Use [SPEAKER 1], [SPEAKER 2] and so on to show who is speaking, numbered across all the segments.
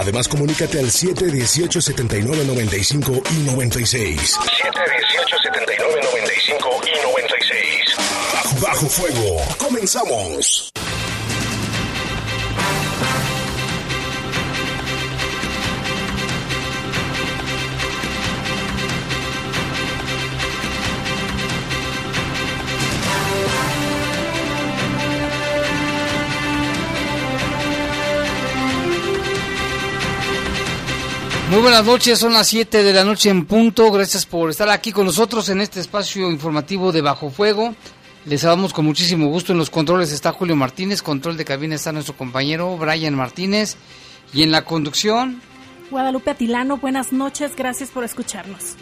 [SPEAKER 1] Además, comunícate al 718-7995 y 96. 718-7995 y 96. Bajo, bajo fuego. Comenzamos.
[SPEAKER 2] Muy buenas noches, son las 7 de la noche en punto. Gracias por estar aquí con nosotros en este espacio informativo de Bajo Fuego. Les saludamos con muchísimo gusto. En los controles está Julio Martínez, control de cabina está nuestro compañero Brian Martínez. Y en la conducción,
[SPEAKER 3] Guadalupe Atilano, buenas noches, gracias por escucharnos.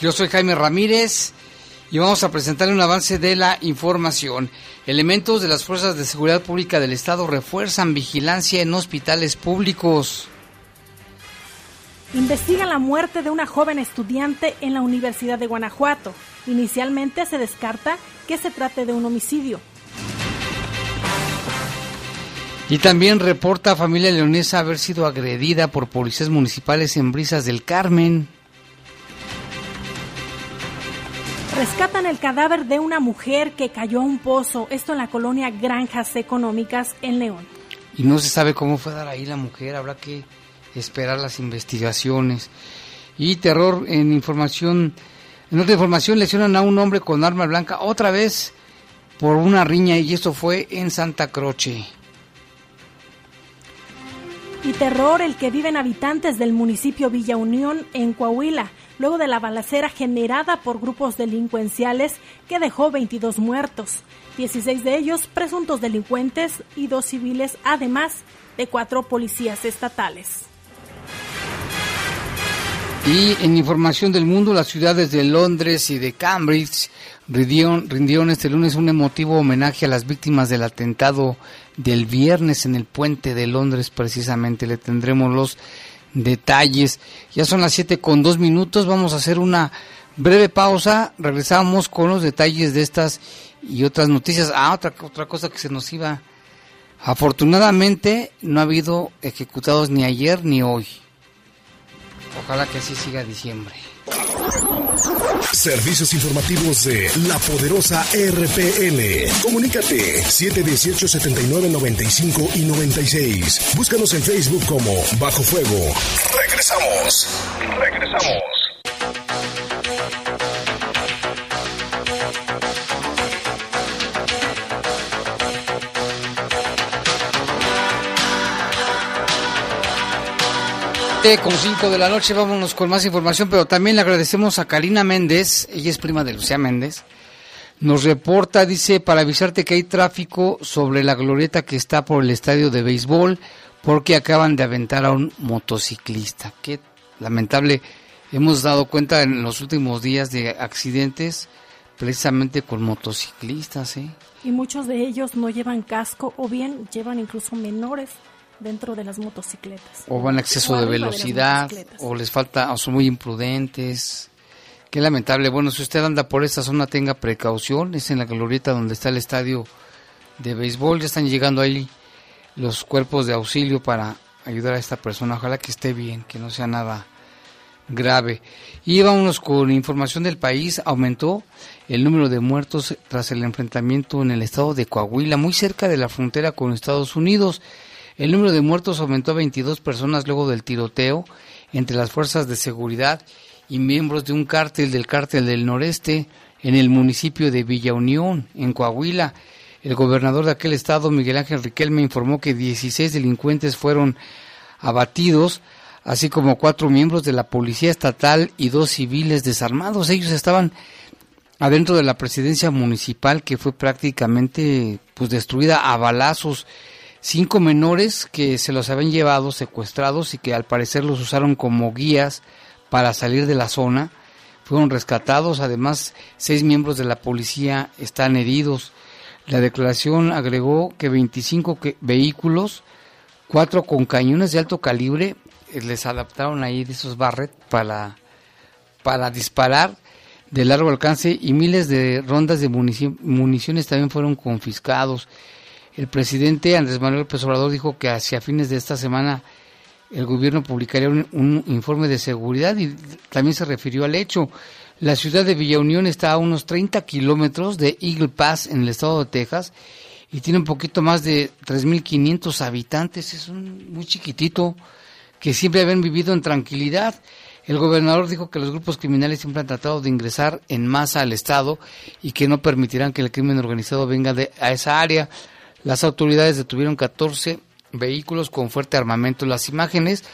[SPEAKER 2] Yo soy Jaime Ramírez y vamos a presentar un avance de la información. Elementos de las Fuerzas de Seguridad Pública del Estado refuerzan vigilancia en hospitales públicos.
[SPEAKER 3] Investiga la muerte de una joven estudiante en la Universidad de Guanajuato. Inicialmente se descarta que se trate de un homicidio.
[SPEAKER 2] Y también reporta a familia leonesa haber sido agredida por policías municipales en Brisas del Carmen.
[SPEAKER 3] Rescatan el cadáver de una mujer que cayó a un pozo, esto en la colonia Granjas Económicas en León.
[SPEAKER 2] Y no se sabe cómo fue dar ahí la mujer, habrá que esperar las investigaciones. Y terror en información, en otra información lesionan a un hombre con arma blanca otra vez por una riña y esto fue en Santa Croce.
[SPEAKER 3] Y terror el que viven habitantes del municipio Villa Unión en Coahuila, luego de la balacera generada por grupos delincuenciales que dejó 22 muertos, 16 de ellos presuntos delincuentes y dos civiles, además de cuatro policías estatales.
[SPEAKER 2] Y en información del mundo, las ciudades de Londres y de Cambridge rindieron, este lunes un emotivo homenaje a las víctimas del atentado del viernes en el puente de Londres, precisamente. Le tendremos los detalles. Ya son las 7 con dos minutos. Vamos a hacer una breve pausa. Regresamos con los detalles de estas y otras noticias. Ah, otra, otra cosa que se nos iba. Afortunadamente no ha habido ejecutados ni ayer ni hoy. Ojalá que así siga diciembre.
[SPEAKER 1] Servicios informativos de la poderosa RPN. Comunícate 718-7995 y 96. Búscanos en Facebook como Bajo Fuego. Regresamos. Regresamos.
[SPEAKER 2] Con 5 de la noche vámonos con más información, pero también le agradecemos a Karina Méndez, ella es prima de Lucía Méndez. Nos reporta, dice, para avisarte que hay tráfico sobre la glorieta que está por el estadio de béisbol, porque acaban de aventar a un motociclista. Qué lamentable, hemos dado cuenta en los últimos días de accidentes precisamente con motociclistas, ¿eh?
[SPEAKER 3] Y muchos de ellos no llevan casco o bien llevan incluso menores dentro de las motocicletas.
[SPEAKER 2] O van a exceso de velocidad, o les falta, o son muy imprudentes. Qué lamentable. Bueno, si usted anda por esta zona, tenga precaución. Es en la glorieta donde está el estadio de béisbol. Ya están llegando ahí los cuerpos de auxilio para ayudar a esta persona. Ojalá que esté bien, que no sea nada grave. Y vámonos con información del país. Aumentó el número de muertos tras el enfrentamiento en el estado de Coahuila, muy cerca de la frontera con Estados Unidos. El número de muertos aumentó a 22 personas luego del tiroteo entre las fuerzas de seguridad y miembros de un cártel del cártel del noreste en el municipio de Villa Unión, en Coahuila. El gobernador de aquel estado, Miguel Ángel Riquelme, informó que 16 delincuentes fueron abatidos, así como cuatro miembros de la policía estatal y dos civiles desarmados. Ellos estaban adentro de la presidencia municipal que fue prácticamente pues destruida a balazos cinco menores que se los habían llevado secuestrados y que al parecer los usaron como guías para salir de la zona. Fueron rescatados, además seis miembros de la policía están heridos. La declaración agregó que 25 vehículos, cuatro con cañones de alto calibre, eh, les adaptaron ahí de esos Barrett para, para disparar de largo alcance y miles de rondas de municiones también fueron confiscados. El presidente Andrés Manuel López Obrador dijo que hacia fines de esta semana el gobierno publicaría un, informe de seguridad y también se refirió al hecho. La ciudad de Villa Unión está a unos 30 kilómetros de Eagle Pass en el estado de Texas y tiene un poquito más de 3.500 habitantes. Es un muy chiquitito que siempre habían vivido en tranquilidad. El gobernador dijo que los grupos criminales siempre han tratado de ingresar en masa al Estado y que no permitirán que el crimen organizado venga de, a esa área. Las autoridades detuvieron 14 vehículos con fuerte armamento. Las imágenes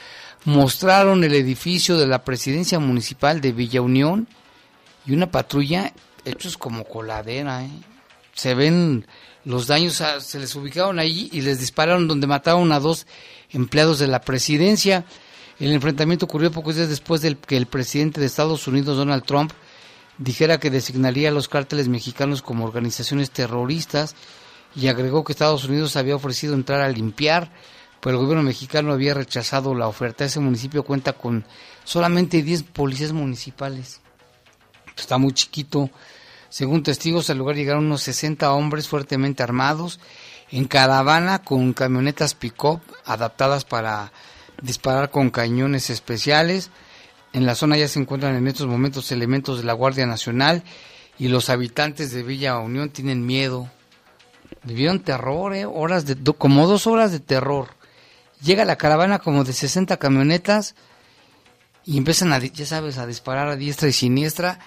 [SPEAKER 2] mostraron el edificio de la presidencia municipal de Villa Unión y una patrulla hechos como coladera. ¿eh? Se ven los daños, se les ubicaron ahí y les dispararon donde mataron a dos empleados de la presidencia. El enfrentamiento ocurrió pocos días después de que el presidente de Estados Unidos, Donald Trump, dijera que designaría a los cárteles mexicanos como organizaciones terroristas y agregó que Estados Unidos había ofrecido entrar a limpiar, pero el gobierno mexicano había rechazado la oferta. Ese municipio cuenta con solamente 10 policías municipales. Está muy chiquito. Según testigos, al lugar llegaron unos 60 hombres fuertemente armados en caravana con camionetas pick-up adaptadas para disparar con cañones especiales. En la zona ya se encuentran en estos momentos elementos de la Guardia Nacional y los habitantes de Villa Unión tienen miedo Vivieron terror, ¿eh? Horas de, como dos horas de terror. Llega la caravana como de 60 camionetas y empiezan a, ya sabes, a disparar a diestra y siniestra.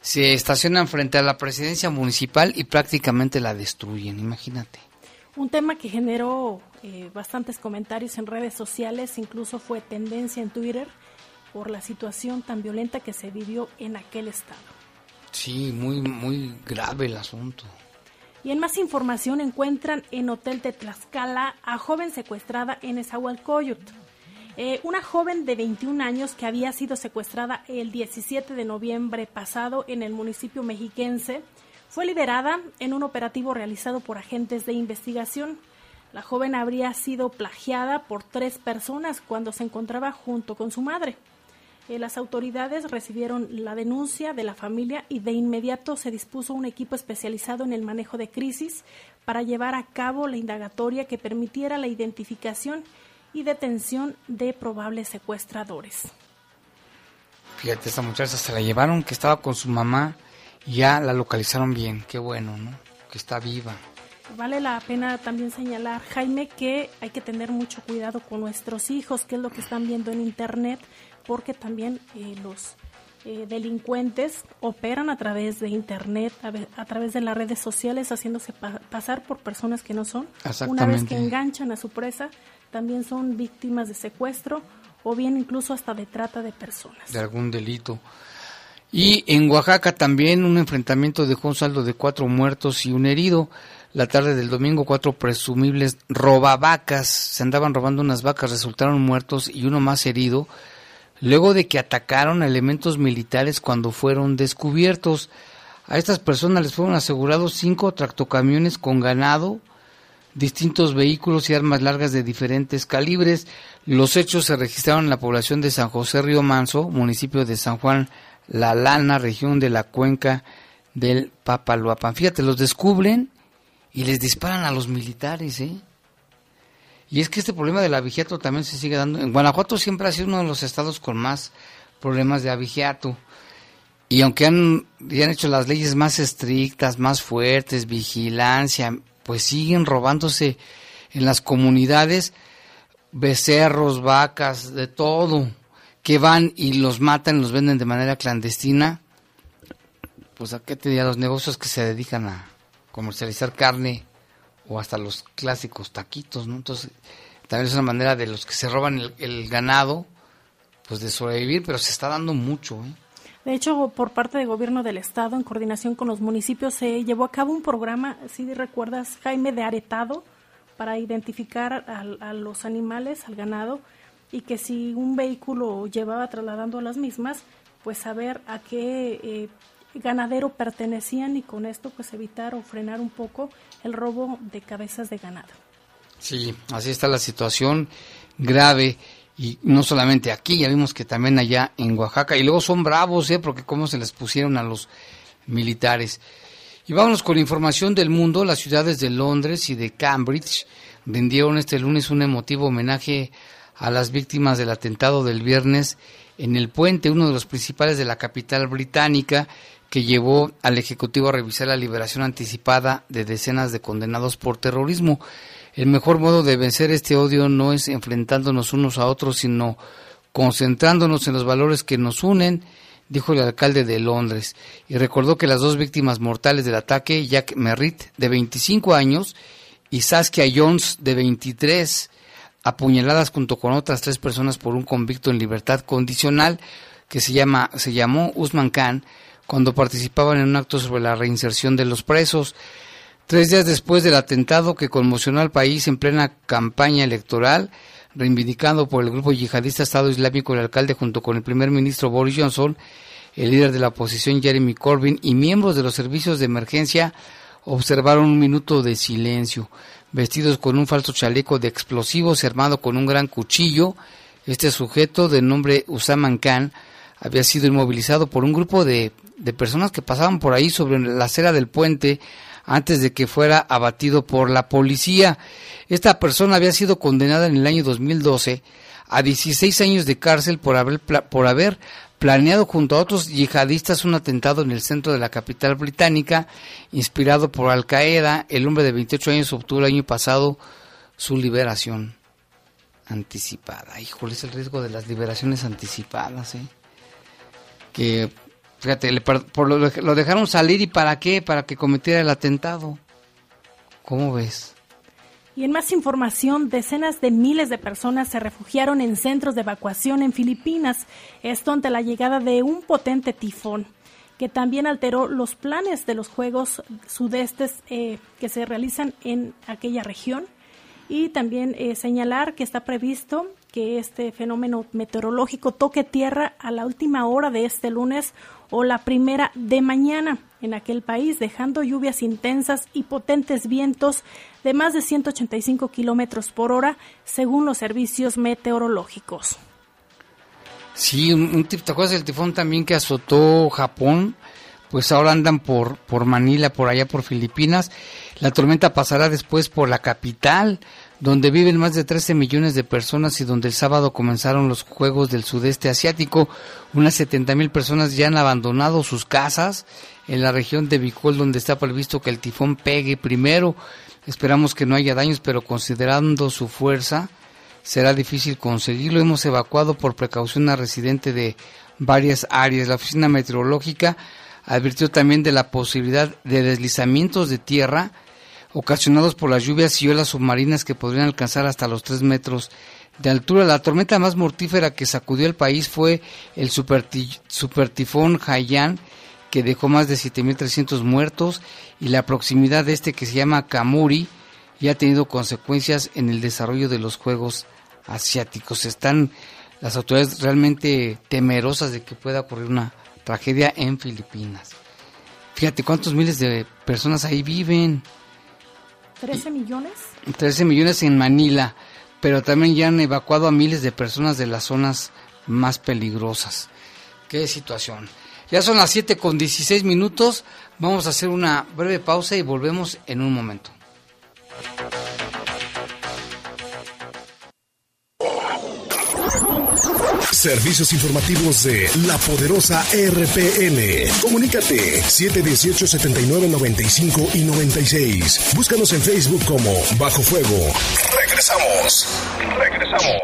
[SPEAKER 2] Se estacionan frente a la presidencia municipal y prácticamente la destruyen, imagínate.
[SPEAKER 3] Un tema que generó eh, bastantes comentarios en redes sociales, incluso fue tendencia en Twitter por la situación tan violenta que se vivió en aquel estado.
[SPEAKER 2] Sí, muy, muy grave el asunto.
[SPEAKER 3] Y en más información encuentran en Hotel de Tlaxcala a joven secuestrada en Esahualcoyot. Eh, una joven de 21 años que había sido secuestrada el 17 de noviembre pasado en el municipio mexiquense fue liberada en un operativo realizado por agentes de investigación. La joven habría sido plagiada por tres personas cuando se encontraba junto con su madre. Eh, las autoridades recibieron la denuncia de la familia y de inmediato se dispuso un equipo especializado en el manejo de crisis para llevar a cabo la indagatoria que permitiera la identificación y detención de probables secuestradores.
[SPEAKER 2] Fíjate, esta muchacha se la llevaron que estaba con su mamá y ya la localizaron bien. Qué bueno, ¿no? Que está viva.
[SPEAKER 3] Vale la pena también señalar, Jaime, que hay que tener mucho cuidado con nuestros hijos, que es lo que están viendo en Internet, porque también eh, los eh, delincuentes operan a través de Internet, a, través de las redes sociales, haciéndose pasar por personas que no son. Una vez que enganchan a su presa, también son víctimas de secuestro o bien incluso hasta de trata de personas.
[SPEAKER 2] De algún delito. Y en Oaxaca también un enfrentamiento dejó un saldo de cuatro muertos y un herido. La tarde del domingo cuatro presumibles robavacas se andaban robando unas vacas, resultaron muertos y uno más herido luego de que atacaron elementos militares cuando fueron descubiertos. A estas personas les fueron asegurados cinco tractocamiones con ganado, distintos vehículos y armas largas de diferentes calibres. Los hechos se registraron en la población de San José Río Manso, municipio de San Juan La Lana, región de la cuenca del Papaloapan. Fíjate, los descubren y les disparan a los militares, ¿eh? Y es que este problema del abigeato también se sigue dando. En Guanajuato siempre ha sido uno de los estados con más problemas de abigeato. Y aunque han, han hecho las leyes más estrictas, más fuertes, vigilancia, pues siguen robándose en las comunidades becerros, vacas, de todo, que van y los matan, los venden de manera clandestina. Pues a qué te diría los negocios que se dedican a comercializar carne o hasta los clásicos taquitos, ¿no? Entonces, también es una manera de los que se roban el, ganado, pues de sobrevivir, pero se está dando mucho, ¿eh?
[SPEAKER 3] De hecho, por parte del gobierno del estado, en coordinación con los municipios, se llevó a cabo un programa, si recuerdas, Jaime, de aretado, para identificar a, los animales, al ganado, y que si un vehículo llevaba trasladando a las mismas, pues saber a qué eh, ganadero pertenecían y con esto pues evitar o frenar un poco el robo de cabezas de ganado.
[SPEAKER 2] Sí, así está la situación grave y no solamente aquí, ya vimos que también allá en Oaxaca y luego son bravos, ¿eh? porque cómo se les pusieron a los militares. Y vámonos con información del mundo, las ciudades de Londres y de Cambridge rindieron este lunes un emotivo homenaje a las víctimas del atentado del viernes en el puente, uno de los principales de la capital británica, que llevó al Ejecutivo a revisar la liberación anticipada de decenas de condenados por terrorismo. El mejor modo de vencer este odio no es enfrentándonos unos a otros, sino concentrándonos en los valores que nos unen, dijo el alcalde de Londres, y recordó que las dos víctimas mortales del ataque, Jack Merritt, de 25 años, y Saskia Jones, de 23, apuñaladas junto con otras tres personas por un convicto en libertad condicional que se, llama, se llamó Usman Khan, cuando participaban en un acto sobre la reinserción de los presos. Tres días después del atentado que conmocionó al país en plena campaña electoral, reivindicado por el grupo yihadista Estado Islámico, el alcalde junto con el primer ministro Boris Johnson, el líder de la oposición Jeremy Corbyn y miembros de los servicios de emergencia observaron un minuto de silencio. Vestidos con un falso chaleco de explosivos armado con un gran cuchillo, este sujeto de nombre Usama Khan había sido inmovilizado por un grupo de de personas que pasaban por ahí sobre la acera del puente antes de que fuera abatido por la policía. Esta persona había sido condenada en el año 2012 a 16 años de cárcel por haber, por haber planeado junto a otros yihadistas un atentado en el centro de la capital británica, inspirado por Al Qaeda. El hombre de 28 años obtuvo el año pasado su liberación anticipada. Híjole, es el riesgo de las liberaciones anticipadas, ¿eh? Que Fíjate, por lo, lo, dejaron salir y para qué? Para que cometiera el atentado. ¿Cómo ves?
[SPEAKER 3] Y en más información, decenas de miles de personas se refugiaron en centros de evacuación en Filipinas, esto ante la llegada de un potente tifón que también alteró los planes de los Juegos Sudestes eh, que se realizan en aquella región. Y también eh, señalar que está previsto que este fenómeno meteorológico toque tierra a la última hora de este lunes o la primera de mañana en aquel país, dejando lluvias intensas y potentes vientos de más de 185 kilómetros por hora, según los servicios meteorológicos.
[SPEAKER 2] Sí, un, ¿te acuerdas del tifón también que azotó Japón? Pues ahora andan por, por Manila, por allá por Filipinas. La tormenta pasará después por la capital donde viven más de 13 millones de personas y donde el sábado comenzaron los Juegos del Sudeste Asiático. Unas 70 mil personas ya han abandonado sus casas en la región de Bicol, donde está previsto que el tifón pegue primero. Esperamos que no haya daños, pero considerando su fuerza, será difícil conseguirlo. Hemos evacuado por precaución a residente de varias áreas. La Oficina Meteorológica advirtió también de la posibilidad de deslizamientos de tierra ocasionados por las lluvias y olas submarinas que podrían alcanzar hasta los 3 metros de altura. La tormenta más mortífera que sacudió el país fue el supertifón Haiyan, que dejó más de 7.300 muertos, y la proximidad de este que se llama Kamuri ya ha tenido consecuencias en el desarrollo de los Juegos Asiáticos. Están las autoridades realmente temerosas de que pueda ocurrir una tragedia en Filipinas. Fíjate cuántos miles de personas ahí viven.
[SPEAKER 3] 13 millones.
[SPEAKER 2] 13 millones en Manila, pero también ya han evacuado a miles de personas de las zonas más peligrosas. Qué situación. Ya son las 7 con 16 minutos. Vamos a hacer una breve pausa y volvemos en un momento.
[SPEAKER 1] Servicios informativos de la poderosa RPN. Comunícate 718-7995 y 96. Búscanos en Facebook como Bajo Fuego. Regresamos. Regresamos.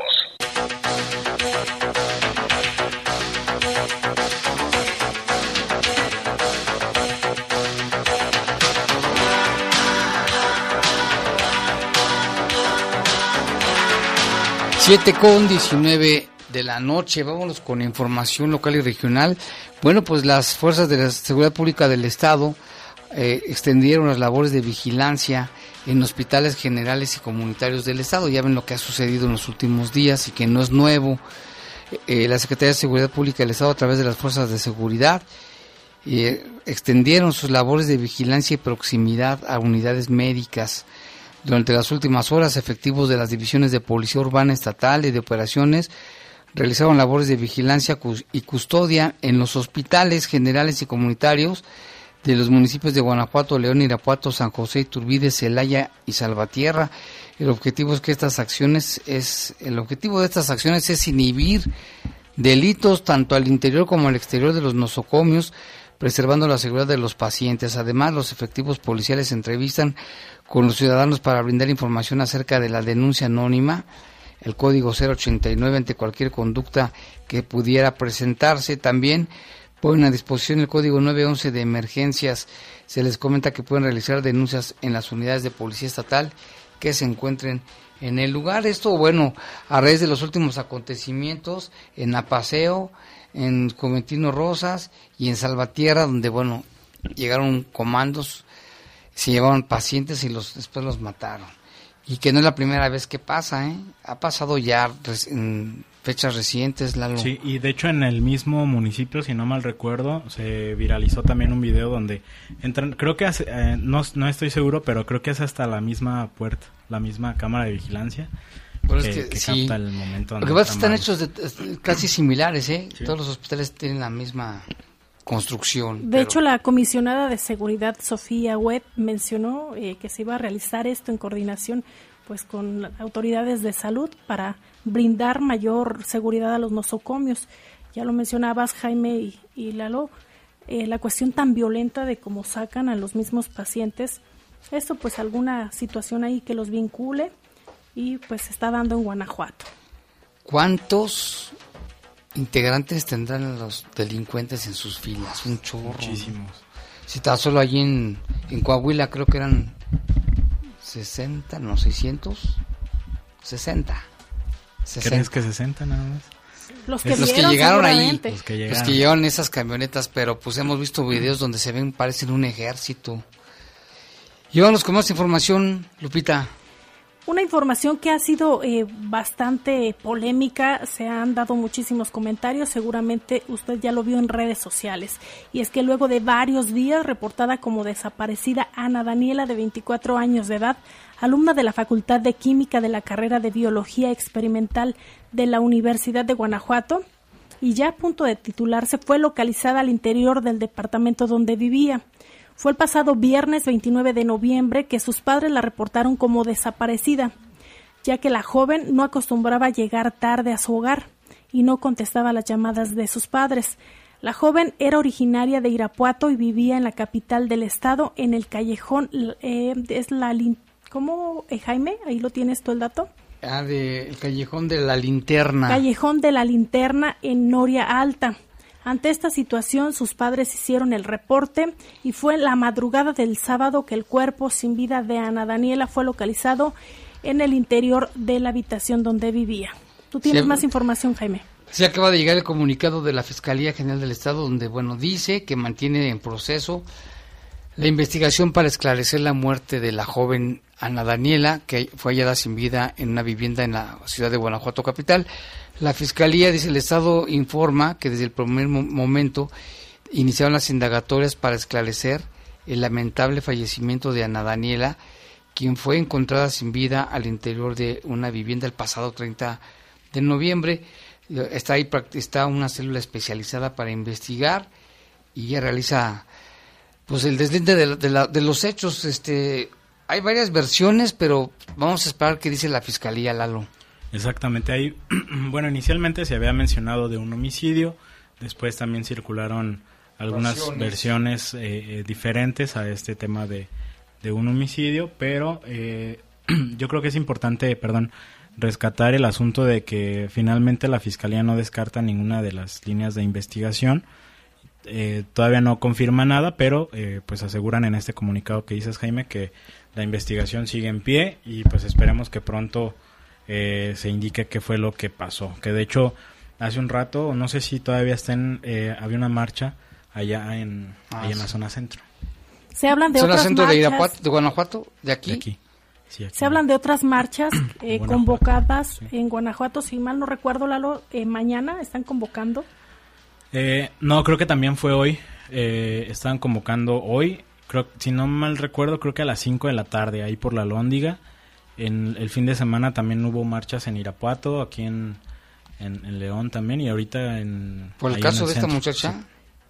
[SPEAKER 2] Siete con 19 de la noche. Vámonos con información local y regional. Bueno, pues las fuerzas de la seguridad pública del Estado eh, extendieron las labores de vigilancia en hospitales generales y comunitarios del Estado. Ya ven lo que ha sucedido en los últimos días y que no es nuevo. Eh, la Secretaría de Seguridad Pública del Estado, a través de las fuerzas de seguridad, eh, extendieron sus labores de vigilancia y proximidad a unidades médicas. Durante las últimas horas, efectivos de las divisiones de Policía Urbana Estatal y de Operaciones realizaron labores de vigilancia y custodia en los hospitales generales y comunitarios de los municipios de Guanajuato, León, Irapuato, San José, Iturbide, Celaya y Salvatierra. El objetivo es que estas acciones es el objetivo de estas acciones es inhibir delitos tanto al interior como al exterior de los nosocomios, preservando la seguridad de los pacientes. Además, los efectivos policiales entrevistan con los ciudadanos para brindar información acerca de la denuncia anónima, el código 089 ante cualquier conducta que pudiera presentarse. También ponen a disposición el código 911 de emergencias. Se les comenta que pueden realizar denuncias en las unidades de policía estatal que se encuentren en el lugar. Esto, bueno, a raíz de los últimos acontecimientos en Apaseo, en Comentino Rosas y en Salvatierra, donde, bueno, llegaron comandos, se llevaron pacientes y los después los mataron. Y que no es la primera vez que pasa, ¿eh? Ha pasado ya en fechas recientes, Lalo.
[SPEAKER 4] Sí, y de hecho en el mismo municipio, si no mal recuerdo, se viralizó también un video donde entran, creo que hace, eh, no, no estoy seguro, pero creo que es hasta la misma puerta, la misma cámara de vigilancia.
[SPEAKER 2] que, capta el momento. Lo que pasa es que están hechos de, casi similares, ¿eh? Todos los hospitales tienen la misma construcción.
[SPEAKER 3] De hecho, la comisionada de seguridad Sofía Webb mencionó eh, que se iba a realizar esto en coordinación pues con autoridades de salud para brindar mayor seguridad a los nosocomios. Ya lo mencionabas, Jaime y, Lalo, eh, la cuestión tan violenta de cómo sacan a los mismos pacientes. Esto, pues, alguna situación ahí que los vincule y pues se está dando en Guanajuato.
[SPEAKER 2] ¿Cuántos integrantes tendrán los delincuentes en sus filas? Un chorro.
[SPEAKER 4] Muchísimos.
[SPEAKER 2] Si está solo allí en, en Coahuila, creo que eran 60, no, 600, 60.
[SPEAKER 4] ¿Crees que 60 nada más?
[SPEAKER 3] Los que,
[SPEAKER 2] llegaron ahí, los que llegaron. esas camionetas, pero pues hemos visto videos donde se ven, parecen un ejército. Y vamos con más información, Lupita.
[SPEAKER 3] Una información que ha sido eh, bastante polémica, se han dado muchísimos comentarios, seguramente usted ya lo vio en redes sociales, y es que luego de varios días reportada como desaparecida Ana Daniela de 24 años de edad, alumna de la Facultad de Química de la carrera de Biología Experimental de la Universidad de Guanajuato, y ya a punto de titularse fue localizada al interior del departamento donde vivía. Fue el pasado viernes 29 de noviembre que sus padres la reportaron como desaparecida, ya que la joven no acostumbraba llegar tarde a su hogar y no contestaba las llamadas de sus padres. La joven era originaria de Irapuato y vivía en la capital del estado, en el callejón, eh, es la, ¿cómo, eh, Jaime? Ahí lo tienes tú el dato.
[SPEAKER 2] Ah, de, el callejón de la linterna.
[SPEAKER 3] Callejón de la linterna en Noria Alta. Ante esta situación, sus padres hicieron el reporte y fue la madrugada del sábado que el cuerpo sin vida de Ana Daniela fue localizado en el interior de la habitación donde vivía. ¿Tú tienes más información, Jaime?
[SPEAKER 2] Se acaba de llegar el comunicado de la Fiscalía General del Estado donde, bueno, dice que mantiene en proceso la investigación para esclarecer la muerte de la joven Ana Daniela, que fue hallada sin vida en una vivienda en la ciudad de Guanajuato capital. La Fiscalía, dice el Estado, informa que desde el primer momento iniciaron las indagatorias para esclarecer el lamentable fallecimiento de Ana Daniela, quien fue encontrada sin vida al interior de una vivienda el pasado 30 de noviembre. Está ahí está una célula especializada para investigar y ya realiza pues el deslinde de, de los hechos. Este, hay varias versiones, pero vamos a esperar qué dice la fiscalía, Lalo.
[SPEAKER 4] Exactamente, ahí, bueno, inicialmente se había mencionado de un homicidio, después también circularon algunas versiones, eh, eh, diferentes a este tema de, de un homicidio, pero eh, yo creo que es importante, perdón, rescatar el asunto de que finalmente la Fiscalía no descarta ninguna de las líneas de investigación. Todavía no confirma nada, pero pues aseguran en este comunicado que dices, Jaime, que la investigación sigue en pie y pues esperemos que pronto eh, se indique qué fue lo que pasó. Que de hecho, hace un rato, no sé si todavía estén, eh, había una marcha allá en, ah, en la zona centro.
[SPEAKER 3] Se hablan de ¿Zona centro
[SPEAKER 2] de, de Guanajuato? ¿De aquí?
[SPEAKER 3] Se hablan de otras marchas eh, convocadas en Guanajuato, si mal no recuerdo, Lalo, mañana están convocando.
[SPEAKER 4] No, creo que también fue hoy. estaban convocando hoy. Creo, si no mal recuerdo, creo que a las 5 de la tarde, ahí por la Lóndiga. En el fin de semana también hubo marchas en Irapuato, aquí en, en, León también, y ahorita en...
[SPEAKER 2] ¿Por el caso de esta muchacha?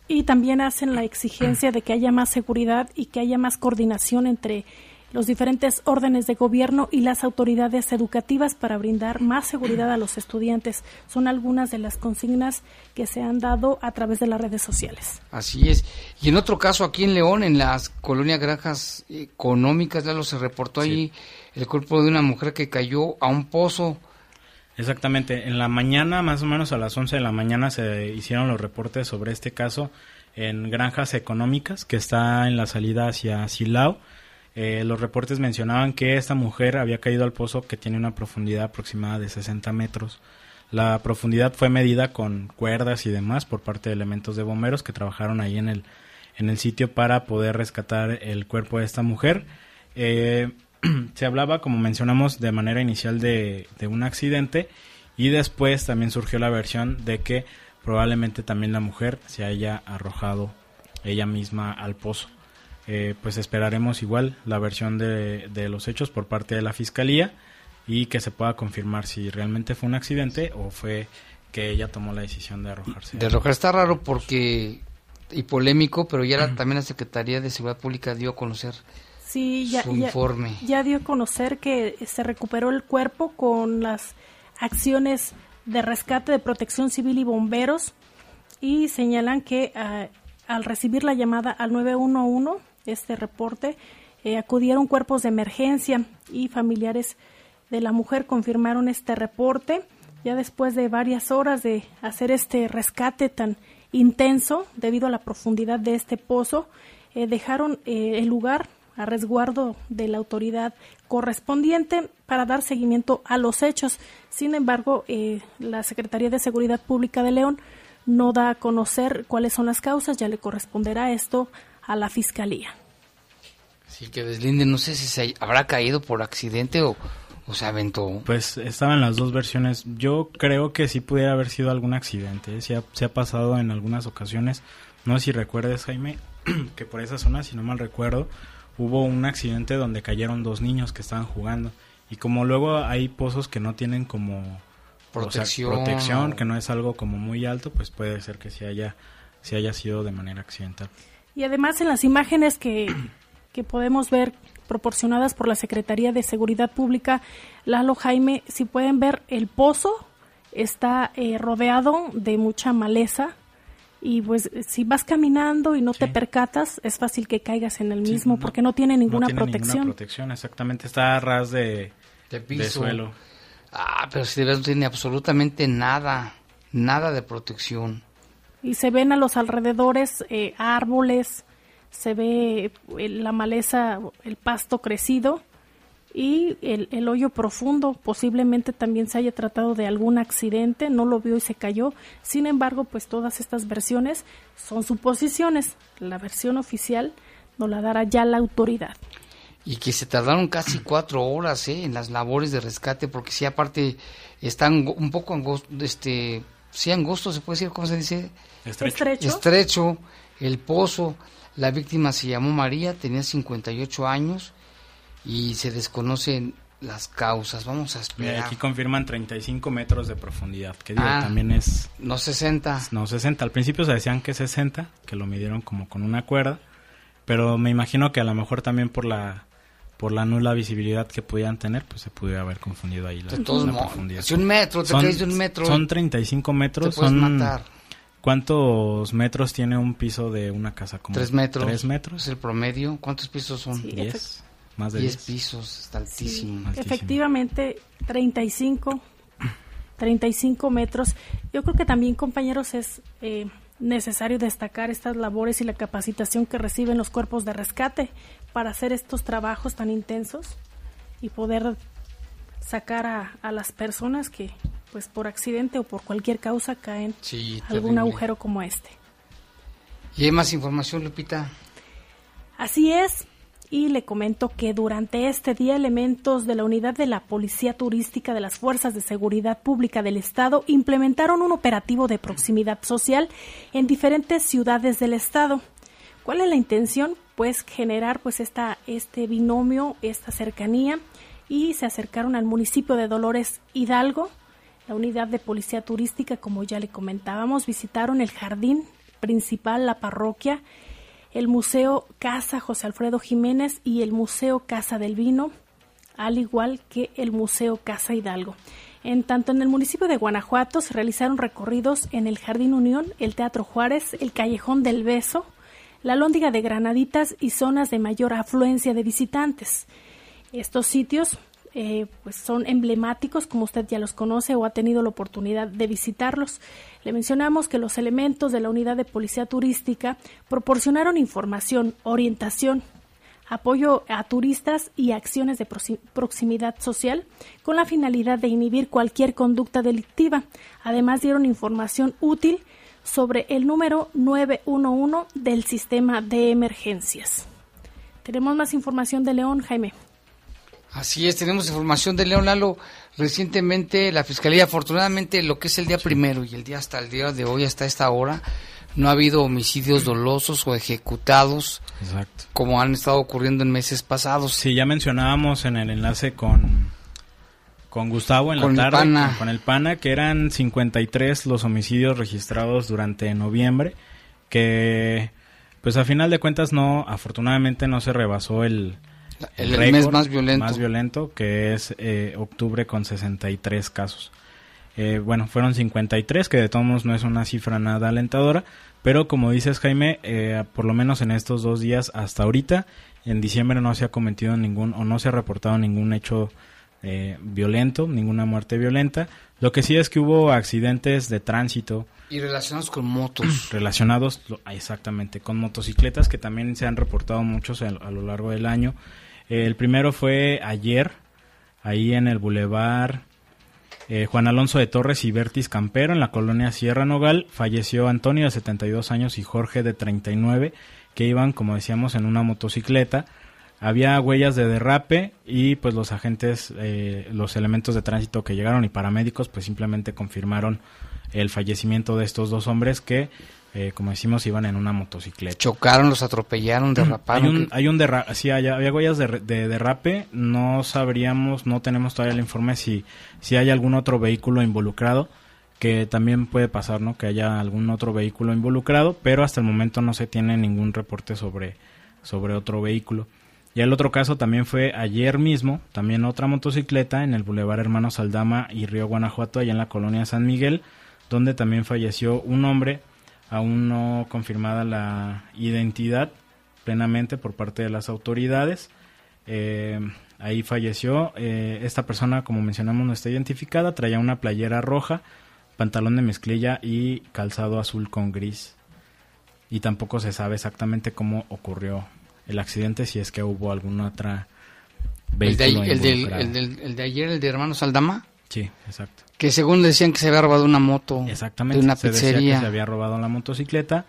[SPEAKER 3] Y también hacen la exigencia de que haya más seguridad y que haya más coordinación entre los diferentes órdenes de gobierno y las autoridades educativas para brindar más seguridad a los estudiantes. Son algunas de las consignas que se han dado a través de las redes sociales.
[SPEAKER 2] Así es. Y en otro caso, aquí en León, en las colonias granjas económicas, ya lo se reportó ahí el cuerpo de una mujer que cayó a un pozo.
[SPEAKER 4] Exactamente. En la mañana, más o menos a las 11 de la mañana, se hicieron los reportes sobre este caso en granjas económicas que está en la salida hacia Silao eh, los reportes mencionaban que esta mujer había caído al pozo que tiene una profundidad aproximada de 60 metros. La profundidad fue medida con cuerdas y demás por parte de elementos de bomberos que trabajaron ahí en el, en el sitio para poder rescatar el cuerpo de esta mujer. Eh, se hablaba, como mencionamos, de manera inicial de, de un accidente y después también surgió la versión de que probablemente también la mujer se haya arrojado ella misma al pozo. Eh, pues esperaremos igual la versión de, los hechos por parte de la fiscalía y que se pueda confirmar si realmente fue un accidente o fue que ella tomó la decisión de arrojarse.
[SPEAKER 2] De arrojar está raro porque y polémico, pero ya también la Secretaría de Seguridad Pública dio a conocer
[SPEAKER 3] sí, ya,
[SPEAKER 2] su informe.
[SPEAKER 3] Ya dio a conocer que se recuperó el cuerpo con las acciones de rescate de protección civil y bomberos y señalan que ah, al recibir la llamada al 911 este reporte, eh, acudieron cuerpos de emergencia y familiares de la mujer confirmaron este reporte. Ya después de varias horas de hacer este rescate tan intenso debido a la profundidad de este pozo, eh, dejaron eh, el lugar a resguardo de la autoridad correspondiente para dar seguimiento a los hechos. Sin embargo, la Secretaría de Seguridad Pública de León no da a conocer cuáles son las causas, ya le corresponderá esto a la fiscalía.
[SPEAKER 2] Sí, que deslinde, no sé si se habrá caído por accidente o, se aventó.
[SPEAKER 4] Pues estaban las dos versiones. Yo creo que sí pudiera haber sido algún accidente. ¿eh? Se, ha, se ha pasado en algunas ocasiones. No sé si recuerdes, Jaime, que por esa zona, si no mal recuerdo, hubo un accidente donde cayeron dos niños que estaban jugando. Y como luego hay pozos que no tienen como protección, protección que no es algo como muy alto, pues puede ser que sí haya, sí haya sido de manera accidental.
[SPEAKER 3] Y además en las imágenes que, podemos ver proporcionadas por la Secretaría de Seguridad Pública, Lalo Jaime, si pueden ver el pozo está eh, rodeado de mucha maleza y pues si vas caminando y no te percatas es fácil que caigas en el mismo porque no tiene ninguna no tiene protección. Ninguna
[SPEAKER 4] protección, exactamente, está a ras de, de, suelo.
[SPEAKER 2] Ah, pero si de verdad no tiene absolutamente nada, nada de protección
[SPEAKER 3] y se ven a los alrededores eh, árboles, se ve eh, la maleza, el pasto crecido y el, el, hoyo profundo. Posiblemente también se haya tratado de algún accidente, no lo vio y se cayó. Sin embargo, pues todas estas versiones son suposiciones. La versión oficial nos la dará ya la autoridad.
[SPEAKER 2] Y que se tardaron casi cuatro horas ¿eh? en las labores de rescate, porque si aparte están un poco este, sí angosto, se puede decir, ¿cómo se dice?
[SPEAKER 3] Estrecho.
[SPEAKER 2] Estrecho. el pozo. La víctima se llamó María, tenía 58 años y se desconocen las causas. Vamos a esperar.
[SPEAKER 4] aquí confirman 35 metros de profundidad, que digo, ah, también es...
[SPEAKER 2] No 60.
[SPEAKER 4] No 60. Al principio se decían que 60, que lo midieron como con una cuerda, pero me imagino que a lo mejor también por la por la nula visibilidad que pudieran tener, pues se pudiera haber confundido ahí la,
[SPEAKER 2] profundidad. Si un metro, te son, de un metro.
[SPEAKER 4] Son 35 metros. Te son, matar. ¿Cuántos metros tiene un piso de una casa?
[SPEAKER 2] Como tres metros.
[SPEAKER 4] Tres metros.
[SPEAKER 2] Es el promedio. ¿Cuántos pisos son?
[SPEAKER 4] diez. Más de
[SPEAKER 2] diez. pisos. Está altísimo.
[SPEAKER 3] Efectivamente, 35. 35 metros. Yo creo que también, compañeros, es eh, necesario destacar estas labores y la capacitación que reciben los cuerpos de rescate para hacer estos trabajos tan intensos y poder sacar a, a las personas que pues por accidente o por cualquier causa caen algún agujero como este.
[SPEAKER 2] ¿Y hay más información, Lupita?
[SPEAKER 3] Así es, y le comento que durante este día elementos de la unidad de la Policía Turística de las Fuerzas de Seguridad Pública del Estado implementaron un operativo de proximidad social en diferentes ciudades del Estado. ¿Cuál es la intención? Pues generar pues esta, este binomio, esta cercanía y se acercaron al municipio de Dolores Hidalgo. La unidad de policía turística, como ya le comentábamos, visitaron el jardín principal, la parroquia, el Museo Casa José Alfredo Jiménez y el Museo Casa del Vino, al igual que el Museo Casa Hidalgo. En tanto, en el municipio de Guanajuato se realizaron recorridos en el Jardín Unión, el Teatro Juárez, el Callejón del Beso, la Lóndiga de Granaditas y zonas de mayor afluencia de visitantes. Estos sitios eh, pues son emblemáticos, como usted ya los conoce o ha tenido la oportunidad de visitarlos. Le mencionamos que los elementos de la unidad de policía turística proporcionaron información, orientación, apoyo a turistas y acciones de proximidad social con la finalidad de inhibir cualquier conducta delictiva. Además dieron información útil sobre el número 911 del sistema de emergencias. Tenemos más información de León, Jaime.
[SPEAKER 2] Así es, tenemos información de León Lalo. Recientemente la Fiscalía, afortunadamente lo que es el día primero y el día hasta el día de hoy, hasta esta hora, no ha habido homicidios dolosos o ejecutados como han estado ocurriendo en meses pasados.
[SPEAKER 4] Sí, ya mencionábamos en el enlace con, con Gustavo en la tarde, con el PANA, que eran 53 los homicidios registrados durante noviembre, que pues a final de cuentas no, afortunadamente no se rebasó el,
[SPEAKER 2] el, mes más violento.
[SPEAKER 4] Más violento, que es eh, octubre con 63 casos. Eh, bueno, fueron 53, que de todos modos no es una cifra nada alentadora, pero como dices Jaime, eh, por lo menos en estos dos días hasta ahorita, en diciembre no se ha cometido ningún o no se ha reportado ningún hecho violento, ninguna muerte violenta. Lo que sí es que hubo accidentes de tránsito.
[SPEAKER 2] Y relacionados con motos.
[SPEAKER 4] Relacionados exactamente con motocicletas, que también se han reportado muchos a lo largo del año. El primero fue ayer, ahí en el bulevar eh, Juan Alonso de Torres y Bertis Campero, en la colonia Sierra Nogal. Falleció Antonio de 72 años y Jorge de 39, que iban, como decíamos, en una motocicleta. Había huellas de derrape y pues los agentes, eh, los elementos de tránsito que llegaron y paramédicos pues simplemente confirmaron el fallecimiento de estos dos hombres que eh, como decimos, iban en una motocicleta.
[SPEAKER 2] Chocaron, los atropellaron, derraparon.
[SPEAKER 4] Hay un, hay un derrape, sí, había huellas de, derrape, no sabríamos, no tenemos todavía el informe si, si hay algún otro vehículo involucrado, que también puede pasar, ¿no? Que haya algún otro vehículo involucrado, pero hasta el momento no se tiene ningún reporte sobre, sobre otro vehículo. Y el otro caso también fue ayer mismo, también otra motocicleta en el Boulevard Hermanos Aldama y Río Guanajuato, allá en la colonia San Miguel, donde también falleció un hombre aún no confirmada la identidad plenamente por parte de las autoridades. Eh, ahí falleció. Eh, esta persona, como mencionamos, no está identificada. Traía una playera roja, pantalón de mezclilla y calzado azul con gris. Y tampoco se sabe exactamente cómo ocurrió el accidente, si es que hubo alguna otra
[SPEAKER 2] el de, el, el de ayer, el de Hermanos Aldama.
[SPEAKER 4] Sí, exacto.
[SPEAKER 2] Que según decían que se había robado una moto
[SPEAKER 4] Exactamente,
[SPEAKER 2] de una
[SPEAKER 4] se
[SPEAKER 2] pizzería.
[SPEAKER 4] Decía que se había robado la motocicleta.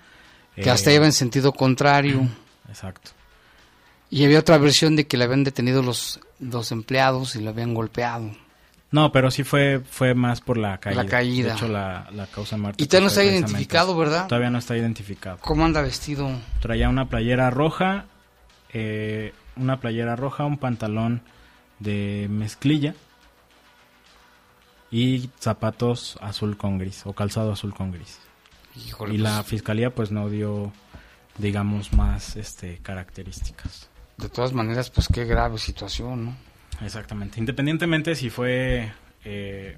[SPEAKER 2] Que hasta iba en sentido contrario.
[SPEAKER 4] Exacto.
[SPEAKER 2] Y había otra versión de que le habían detenido los, dos empleados y lo habían golpeado.
[SPEAKER 4] No, pero sí fue fue más por la caída.
[SPEAKER 2] La caída.
[SPEAKER 4] De hecho, la, la causa muerte.
[SPEAKER 2] Y todavía no está identificado, ¿verdad?
[SPEAKER 4] Todavía no está identificado.
[SPEAKER 2] ¿Cómo anda vestido?
[SPEAKER 4] Traía una playera roja, eh, una playera roja, un pantalón de mezclilla y zapatos azul con gris o calzado azul con gris. y la pues, fiscalía pues no dio digamos más este características.
[SPEAKER 2] De todas maneras pues qué grave situación, ¿no?
[SPEAKER 4] Exactamente. Independientemente si fue eh,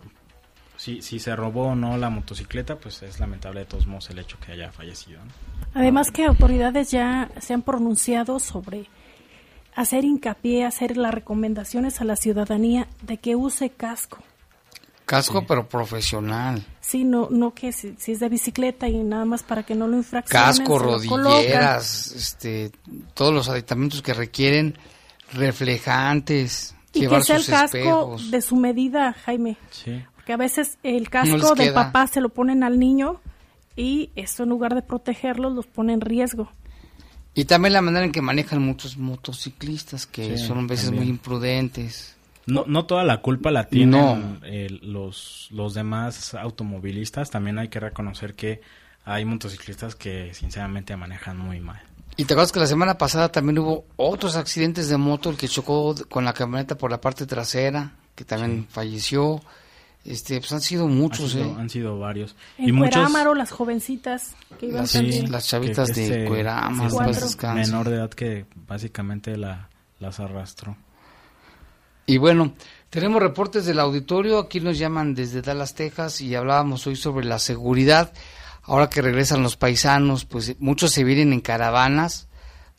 [SPEAKER 4] si, si se robó o no la motocicleta, pues es lamentable de todos modos el hecho que haya fallecido.
[SPEAKER 3] Además que autoridades ya se han pronunciado sobre hacer hincapié, hacer las recomendaciones a la ciudadanía de que use casco
[SPEAKER 2] Casco, pero profesional.
[SPEAKER 3] Sí, no, no que si, es de bicicleta y nada más para que no lo infraccionen.
[SPEAKER 2] Casco, rodilleras, este, todos los aditamentos que requieren reflejantes.
[SPEAKER 3] Y que sea el casco de su medida, Jaime. Sí. Porque a veces el casco del papá se lo ponen al niño y esto en lugar de protegerlos los pone en riesgo.
[SPEAKER 2] Y también la manera en que manejan muchos motociclistas, que son a veces muy imprudentes.
[SPEAKER 4] No, no toda la culpa la tienen eh, los, los demás automovilistas. También hay que reconocer que hay motociclistas que sinceramente manejan muy mal.
[SPEAKER 2] Y te acuerdas que la semana pasada también hubo otros accidentes de moto, el que chocó con la camioneta por la parte trasera, que también falleció. Este, pues han sido muchos,
[SPEAKER 4] han
[SPEAKER 2] sido,
[SPEAKER 4] ¿eh? Han sido varios.
[SPEAKER 3] En y Cuerámaro, las jovencitas que iban
[SPEAKER 2] las, las chavitas de Cuerámaro,
[SPEAKER 4] menor de edad que básicamente la, las arrastró.
[SPEAKER 2] Y bueno, tenemos reportes del auditorio, aquí nos llaman desde Dallas, Texas, y hablábamos hoy sobre la seguridad. Ahora que regresan los paisanos, pues muchos se vienen en caravanas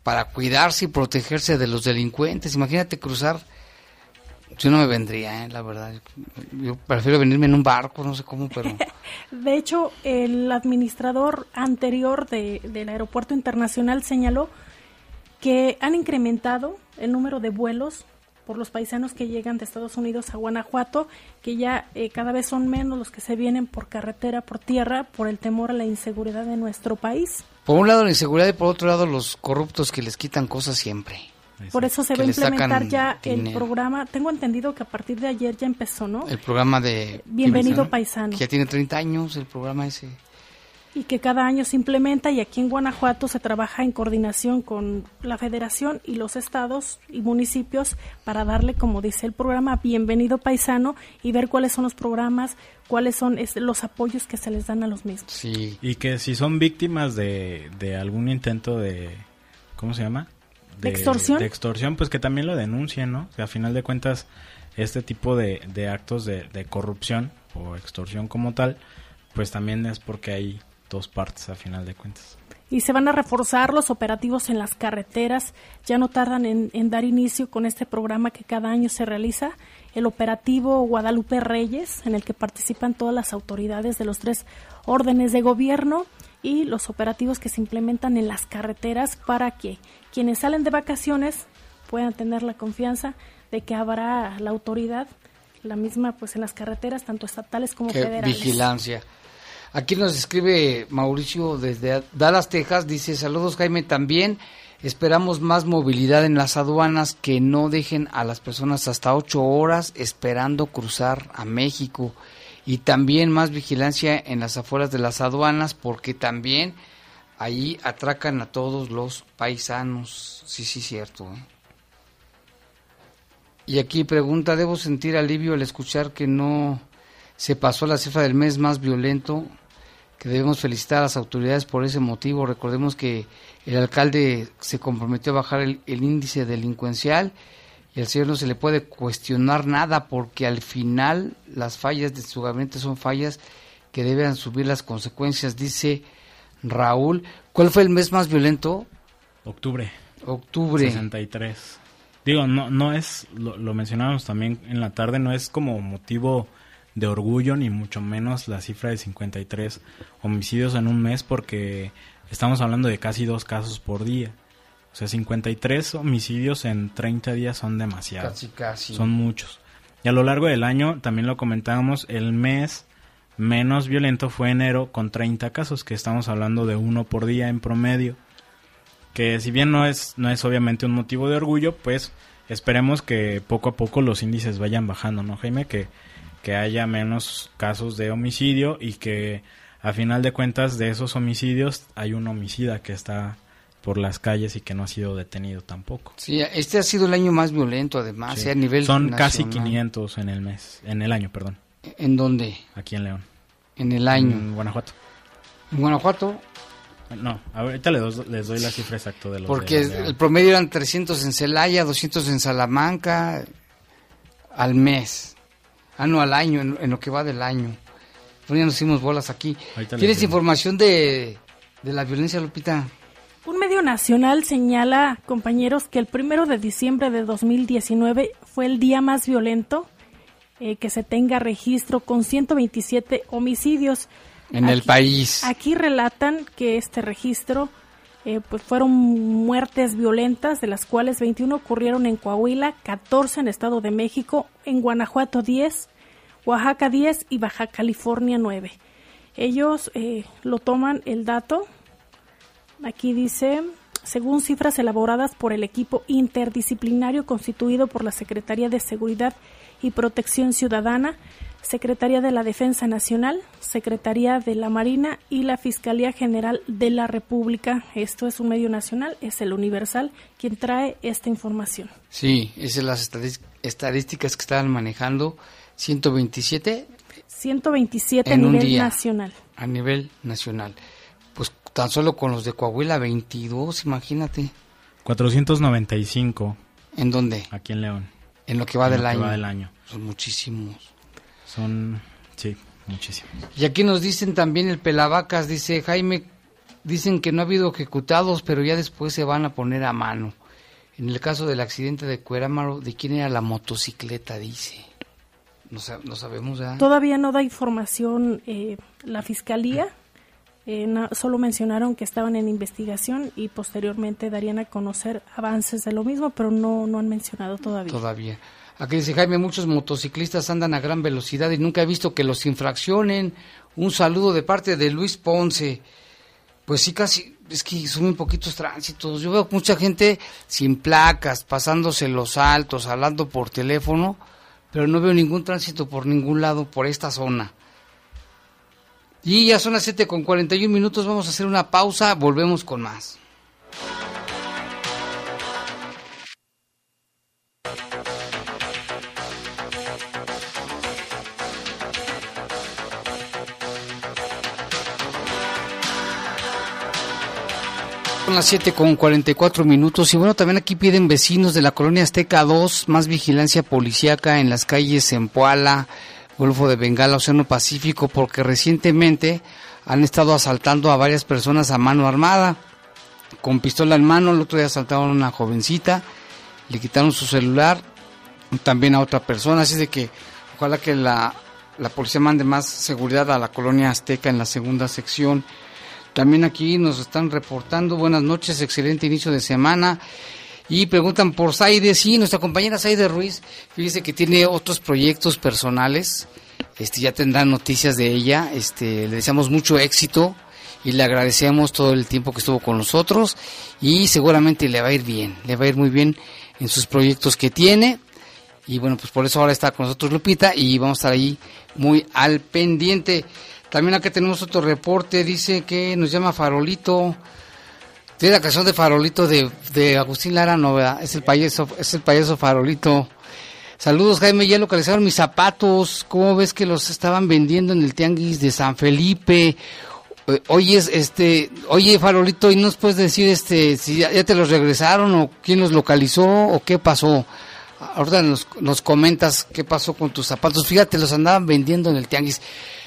[SPEAKER 2] para cuidarse y protegerse de los delincuentes. Imagínate cruzar yo no me vendría, ¿eh? la verdad. Yo prefiero venirme en un barco, no sé cómo, pero...
[SPEAKER 3] de hecho, el administrador anterior de, del aeropuerto internacional señaló que han incrementado el número de vuelos por los paisanos que llegan de Estados Unidos a Guanajuato, que ya eh, cada vez son menos los que se vienen por carretera, por tierra, por el temor a la inseguridad de nuestro país.
[SPEAKER 2] Por un lado la inseguridad y por otro lado los corruptos que les quitan cosas siempre.
[SPEAKER 3] Por eso se va a implementar ya el programa. Tengo entendido que a partir de ayer ya empezó, ¿no?
[SPEAKER 2] El programa de...
[SPEAKER 3] Bienvenido Paisano.
[SPEAKER 2] Que ya tiene 30 años el programa ese.
[SPEAKER 3] Y que cada año se implementa y aquí en Guanajuato se trabaja en coordinación con la federación y los estados y municipios para darle, como dice el programa, Bienvenido Paisano y ver cuáles son los programas, cuáles son los apoyos que se les dan a los mismos.
[SPEAKER 4] Sí. Y que si son víctimas de, de algún intento de... ¿Cómo se llama?
[SPEAKER 3] de, extorsión.
[SPEAKER 4] De extorsión, pues que también lo denuncien, ¿no? Que a final de cuentas este tipo de, de actos de, de, corrupción o extorsión como tal, pues también es porque hay dos partes a final de cuentas.
[SPEAKER 3] Y se van a reforzar los operativos en las carreteras. Ya no tardan en, en dar inicio con este programa que cada año se realiza, el operativo Guadalupe Reyes, en el que participan todas las autoridades de los tres órdenes de gobierno y los operativos que se implementan en las carreteras para que quienes salen de vacaciones puedan tener la confianza de que habrá la autoridad, la misma pues en las carreteras, tanto estatales como federales.
[SPEAKER 2] Vigilancia. Aquí nos escribe Mauricio desde Dallas, Texas, dice saludos Jaime también. Esperamos más movilidad en las aduanas que no dejen a las personas hasta ocho horas esperando cruzar a México y también más vigilancia en las afueras de las aduanas porque también ahí atracan a todos los paisanos. Sí, sí, cierto. ¿eh? Y aquí pregunta, ¿debo sentir alivio al escuchar que no se pasó la cifra del mes más violento? Que debemos felicitar a las autoridades por ese motivo. Recordemos que el alcalde se comprometió a bajar el, el índice delincuencial y al señor no se le puede cuestionar nada porque al final las fallas de su gabinete son fallas que deben subir las consecuencias, dice Raúl. ¿Cuál fue el mes más violento?
[SPEAKER 4] Octubre.
[SPEAKER 2] Octubre.
[SPEAKER 4] 63. Digo, no, no es, lo, lo mencionábamos también en la tarde, no es como motivo de orgullo ni mucho menos la cifra de 53 homicidios en un mes porque estamos hablando de casi dos casos por día. O sea, 53 homicidios en 30 días son demasiados.
[SPEAKER 2] Casi, casi.
[SPEAKER 4] Son muchos. Y a lo largo del año, también lo comentábamos, el mes menos violento fue enero con 30 casos, que estamos hablando de uno por día en promedio. Que si bien no es, no es obviamente un motivo de orgullo, pues esperemos que poco a poco los índices vayan bajando, ¿no, Jaime? Que, que haya menos casos de homicidio y que a final de cuentas de esos homicidios hay un homicida que está por las calles y que no ha sido detenido tampoco.
[SPEAKER 2] Sí, este ha sido el año más violento además, a nivel
[SPEAKER 4] Son casi 500 en el mes, en el año, perdón.
[SPEAKER 2] ¿En dónde?
[SPEAKER 4] Aquí en León.
[SPEAKER 2] En el año.
[SPEAKER 4] En Guanajuato.
[SPEAKER 2] ¿En Guanajuato?
[SPEAKER 4] No, ahorita les, les doy la cifra exacta de los
[SPEAKER 2] Porque el promedio eran 300 en Celaya, 200 en Salamanca al mes. Ah, no, al año, en, lo que va del año. Pues ya nos hicimos bolas aquí. ¿Tienes información de, de la violencia, Lupita?
[SPEAKER 3] Un medio nacional señala, compañeros, que el primero de diciembre de 2019 fue el día más violento eh, que se tenga registro con 127 homicidios.
[SPEAKER 2] En el país.
[SPEAKER 3] Aquí relatan que este registro eh, pues fueron muertes violentas, de las cuales 21 ocurrieron en Coahuila, 14 en Estado de México, en Guanajuato 10, Oaxaca 10 y Baja California 9. Ellos eh, lo toman el dato Aquí dice, según cifras elaboradas por el equipo interdisciplinario constituido por la Secretaría de Seguridad y Protección Ciudadana, Secretaría de la Defensa Nacional, Secretaría de la Marina y la Fiscalía General de la República. Esto es un medio nacional, es el Universal quien trae esta información.
[SPEAKER 2] Sí, esas son las estadísticas que estaban manejando. 127
[SPEAKER 3] 127 a nivel nacional.
[SPEAKER 2] A nivel nacional. Pues tan solo con los de Coahuila, 22, imagínate.
[SPEAKER 4] 495.
[SPEAKER 2] ¿En dónde?
[SPEAKER 4] Aquí en León.
[SPEAKER 2] En lo que va, del, año.
[SPEAKER 4] va del año.
[SPEAKER 2] Son muchísimos.
[SPEAKER 4] Son, sí, muchísimos.
[SPEAKER 2] Y aquí nos dicen también el Pelavacas, dice Jaime, dicen que no ha habido ejecutados, pero ya después se van a poner a mano. En el caso del accidente de Cuerámaro, ¿de quién era la motocicleta? Dice. No, sabemos ya.
[SPEAKER 3] Todavía no da información eh, la fiscalía. Eh, solo mencionaron que estaban en investigación y posteriormente darían a conocer avances de lo mismo, pero no, no han mencionado todavía.
[SPEAKER 2] Todavía. Aquí dice Jaime, muchos motociclistas andan a gran velocidad y nunca he visto que los infraccionen. Un saludo de parte de Luis Ponce. Pues sí, casi, es que son muy poquitos tránsitos. Yo veo mucha gente sin placas, pasándose los altos, hablando por teléfono, pero no veo ningún tránsito por ningún lado por esta zona. Y ya son las 7 con 41 minutos, vamos a hacer una pausa, volvemos con más. Son las 7 con 44 minutos y bueno, también aquí piden vecinos de la colonia Azteca 2 más vigilancia policíaca en las calles Zempoala, Golfo de Bengala, Océano Pacífico, porque recientemente han estado asaltando a varias personas a mano armada, con pistola en mano. El otro día asaltaron a una jovencita, le quitaron su celular, también a otra persona. Así de que ojalá que la, la policía mande más seguridad a la colonia azteca en la segunda sección. También aquí nos están reportando, buenas noches, excelente inicio de semana. Y preguntan por Saide, sí, nuestra compañera Saide Ruiz, fíjese que tiene otros proyectos personales, este, ya tendrán noticias de ella, este, le deseamos mucho éxito y le agradecemos todo el tiempo que estuvo con nosotros. Y seguramente le va a ir bien, le va a ir muy bien en sus proyectos que tiene. Y bueno, pues por eso ahora está con nosotros Lupita y vamos a estar ahí muy al pendiente. También acá tenemos otro reporte, dice que nos llama Farolito, tiene la canción de Farolito de, Agustín Lara, no, Es el payaso, es el payaso Farolito. Saludos, Jaime. Ya localizaron mis zapatos. ¿Cómo ves que los estaban vendiendo en el tianguis de San Felipe? Eh, oye, este, oye, Farolito, ¿y nos puedes decir, este, si ya, te los regresaron o quién los localizó o qué pasó? Ahorita nos, nos comentas qué pasó con tus zapatos. Fíjate, los andaban vendiendo en el tianguis.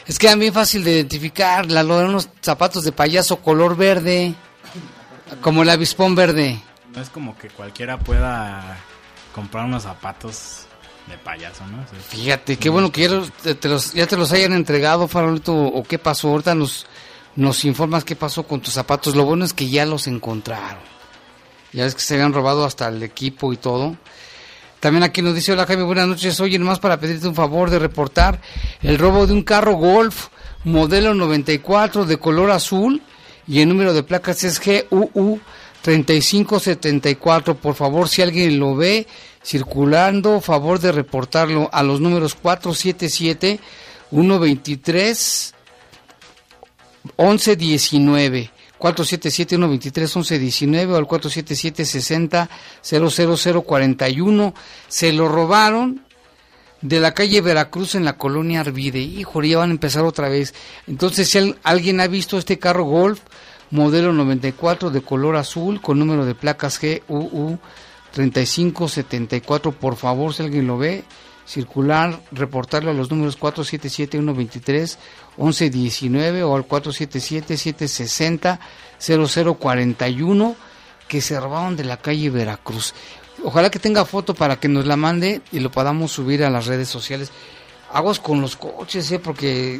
[SPEAKER 2] Es que era bien fácil de identificar. La, eran unos zapatos de payaso color verde. Como el avispón verde.
[SPEAKER 4] No es como que cualquiera pueda comprar unos zapatos de payaso, ¿no?
[SPEAKER 2] Fíjate, qué bueno que ya te, los, ya te los hayan entregado, Farolito, o qué pasó. Ahorita nos, nos informas qué pasó con tus zapatos. Lo bueno es que ya los encontraron. Ya ves que se habían robado hasta el equipo y todo. También aquí nos dice, hola Jaime, buenas noches. Oye, nomás para pedirte un favor de reportar el robo de un carro Golf modelo 94 de color azul y el número de placas es GUU 3574. Por favor, si alguien lo ve circulando, favor de reportarlo a los números 477 123 1119. 477-123-1119 o al 477-60-00041. Se lo robaron de la calle Veracruz en la colonia Arvide. Hijo, ya van a empezar otra vez. Entonces, si alguien ha visto este carro Golf, modelo 94 de color azul, con número de placas GUU 3574, por favor, si alguien lo ve, circular, reportarlo a los números 477-123-1119 o al 477-760-0041 que se robaron de la calle Veracruz. Ojalá que tenga foto para que nos la mande y lo podamos subir a las redes sociales. Aguas con los coches, ¿eh? porque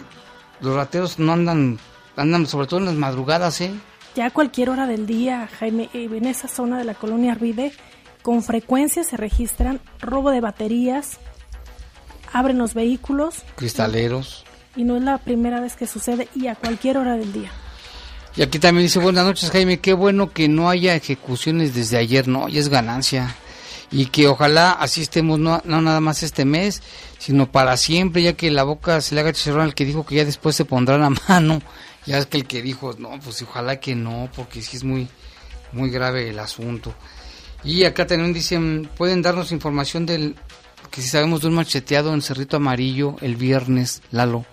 [SPEAKER 2] los rateros no andan, andan sobre todo en las madrugadas, ¿eh?
[SPEAKER 3] Ya a cualquier hora del día, Jaime, eh, en esa zona de la colonia Arvide, con frecuencia se registran robo de baterías, abren los vehículos.
[SPEAKER 2] Cristaleros.
[SPEAKER 3] Y no es la primera vez que sucede y a cualquier hora del día.
[SPEAKER 2] Y aquí también dice, buenas noches Jaime, qué bueno que no haya ejecuciones desde ayer, no, ya es ganancia y que ojalá así estemos no, no, nada más este mes, sino para siempre, ya que la boca se le haga chicharrón al que dijo que ya después se pondrá la mano, ya es que el que dijo, no, pues ojalá que no, porque sí es muy, muy grave el asunto. Y acá también dicen, pueden darnos información del que si sabemos de un macheteado en Cerrito Amarillo el viernes, Lalo.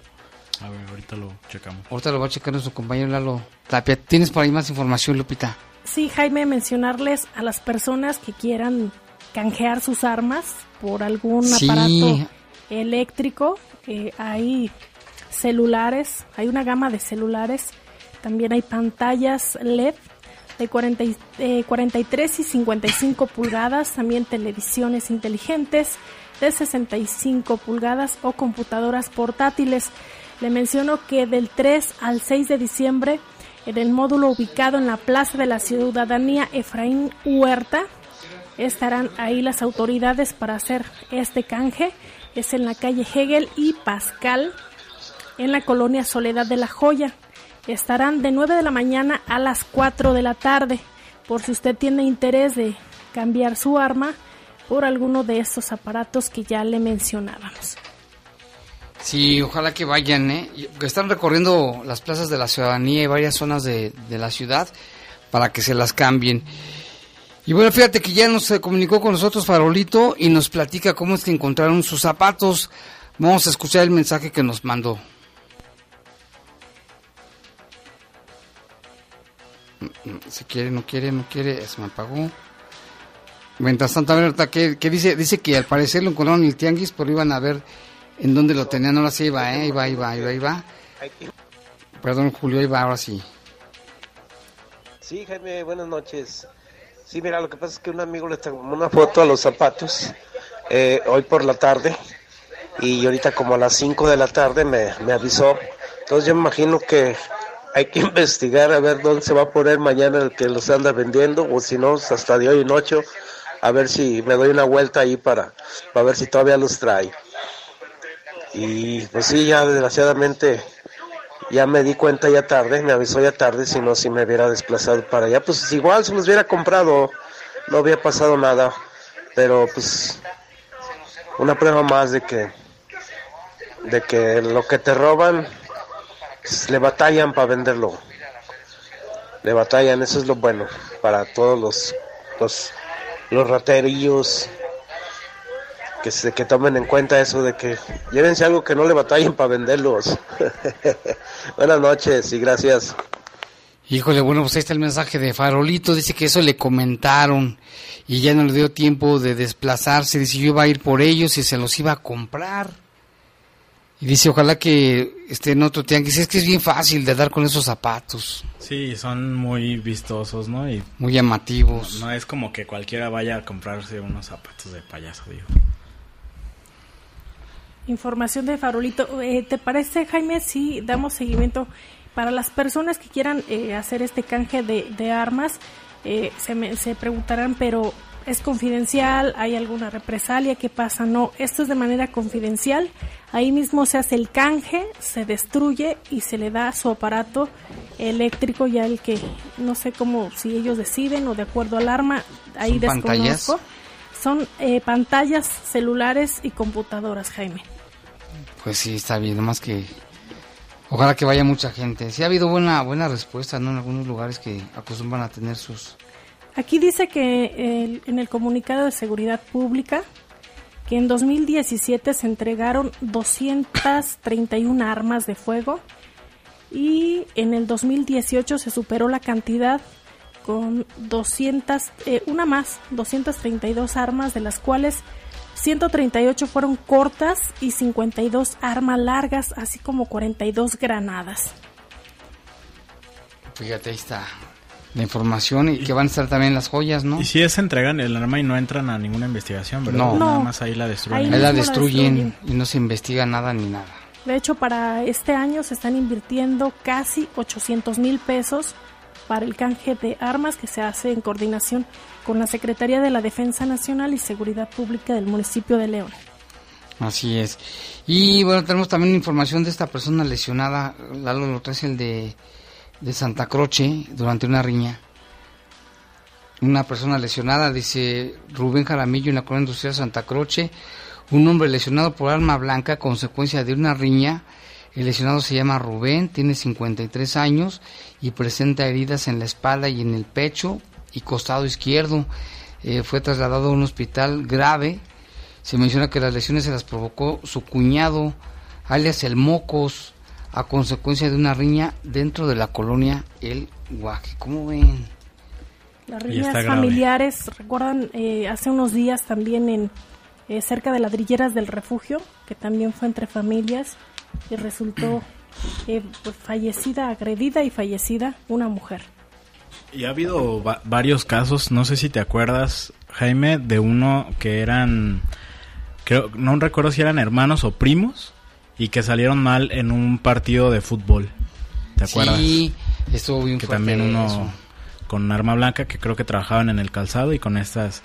[SPEAKER 4] A ver, ahorita lo checamos.
[SPEAKER 2] Ahorita lo va a checar nuestro compañero Lalo Tapia. ¿Tienes por ahí más información, Lupita?
[SPEAKER 3] Sí, Jaime, mencionarles a las personas que quieran canjear sus armas por algún aparato eléctrico. Eh, hay celulares, hay una gama de celulares, también hay pantallas LED de 43 y 55 pulgadas, también televisiones inteligentes de 65 pulgadas o computadoras portátiles. Le menciono que del 3 al 6 de diciembre en el módulo ubicado en la Plaza de la Ciudadanía Efraín Huerta estarán ahí las autoridades para hacer este canje. Es en la calle Hegel y Pascal en la colonia Soledad de la Joya. Estarán de 9 de la mañana a las 4 de la tarde. Por si usted tiene interés de cambiar su arma por alguno de estos aparatos que ya le mencionábamos.
[SPEAKER 2] Sí, ojalá que vayan, ¿eh? Están recorriendo las plazas de la ciudadanía y varias zonas de, de la ciudad para que se las cambien. Y bueno, fíjate que ya nos comunicó con nosotros Farolito y nos platica cómo es que encontraron sus zapatos. Vamos a escuchar el mensaje que nos mandó. Se quiere, no quiere, no quiere, se me apagó. Mientras tanto, a ver, ¿qué, dice? Dice que al parecer lo encontraron en el tianguis, pero iban a ver en dónde lo tenían. Ahora sí iba, ¿eh? Iba, iba, iba, iba. Perdón, Julio, iba, ahora sí.
[SPEAKER 5] Sí, Jaime, buenas noches. Sí, mira, lo que pasa es que un amigo le tomó una foto a los zapatos eh, hoy por la tarde y ahorita como a las 5 de la tarde me, me avisó. Entonces yo me imagino que hay que investigar a ver dónde se va a poner mañana el que los anda vendiendo o si no hasta de hoy en ocho a ver si me doy una vuelta ahí para, para ver si todavía los trae y pues sí ya desgraciadamente ya me di cuenta ya tarde me avisó ya tarde si no si me hubiera desplazado para allá pues igual se los hubiera comprado no había pasado nada pero pues una prueba más de que de que lo que te roban le batallan para venderlo. Le batallan, eso es lo bueno para todos los, los, los raterillos que, se, que tomen en cuenta eso de que llévense algo que no le batallen para venderlos. Buenas noches y gracias.
[SPEAKER 2] Híjole, bueno, pues ahí está el mensaje de Farolito, dice que eso le comentaron y ya no le dio tiempo de desplazarse, dice yo iba a ir por ellos y se los iba a comprar. Y dice, ojalá que esté en otro tianguis. Es que es bien fácil de dar con esos zapatos.
[SPEAKER 4] Sí, son muy vistosos, ¿no? Y
[SPEAKER 2] muy llamativos.
[SPEAKER 4] No, es como que cualquiera vaya a comprarse unos zapatos de payaso, digo.
[SPEAKER 3] Información de Farolito. Eh, ¿Te parece, Jaime, si damos seguimiento para las personas que quieran eh, hacer este canje de, de armas? Eh, se, me, se preguntarán, pero es confidencial, hay alguna represalia, ¿qué pasa? No, esto es de manera confidencial. Ahí mismo se hace el canje, se destruye y se le da su aparato eléctrico ya el que no sé cómo si ellos deciden o de acuerdo al arma, ahí desconozco. Son eh, pantallas celulares y computadoras, Jaime.
[SPEAKER 2] Pues sí, está bien, nomás que ojalá que vaya mucha gente. Sí ha habido buena buena respuesta, ¿no? En algunos lugares que acostumbran a tener sus
[SPEAKER 3] Aquí dice que en el comunicado de seguridad pública que en 2017 se entregaron 231 armas de fuego y en el 2018 se superó la cantidad con 200, eh, una más, 232 armas, de las cuales 138 fueron cortas y 52 armas largas, así como 42 granadas.
[SPEAKER 2] Fíjate, ahí está la información y, que van a estar también las joyas, ¿no?
[SPEAKER 4] Y si es entregan el arma y no entran a ninguna investigación, ¿verdad? No, nada más ahí la destruyen.
[SPEAKER 2] Ahí, la, destruyen y no se investiga nada ni nada.
[SPEAKER 3] De hecho, para este año se están invirtiendo casi 800 mil pesos para el canje de armas que se hace en coordinación con la Secretaría de la Defensa Nacional y Seguridad Pública del municipio de León.
[SPEAKER 2] Así es. Y bueno, tenemos también información de esta persona lesionada, Lalo lo trae el de de Santa Croce durante una riña. Una persona lesionada, dice Rubén Jaramillo en la colonia industrial Santa Croce, un hombre lesionado por arma blanca consecuencia de una riña. El lesionado se llama Rubén, tiene 53 años y presenta heridas en la espalda y en el pecho y costado izquierdo. Eh, fue trasladado a un hospital grave Se menciona que las lesiones se las provocó su cuñado, alias el Mocos, a consecuencia de una riña dentro de la colonia El Guaje. ¿Cómo ven?
[SPEAKER 3] Las riñas familiares, recuerdan eh, hace unos días también en eh, cerca de ladrilleras del refugio, que también fue entre familias y resultó eh, pues, fallecida, agredida y fallecida una mujer.
[SPEAKER 4] Y ha habido varios casos, no sé si te acuerdas, Jaime, de uno que eran, creo, no recuerdo si eran hermanos o primos, y que salieron mal en un partido de fútbol. ¿Te acuerdas?
[SPEAKER 2] Sí, estuvo bien
[SPEAKER 4] Que también uno con un arma blanca, que creo que trabajaban en el calzado, y con estas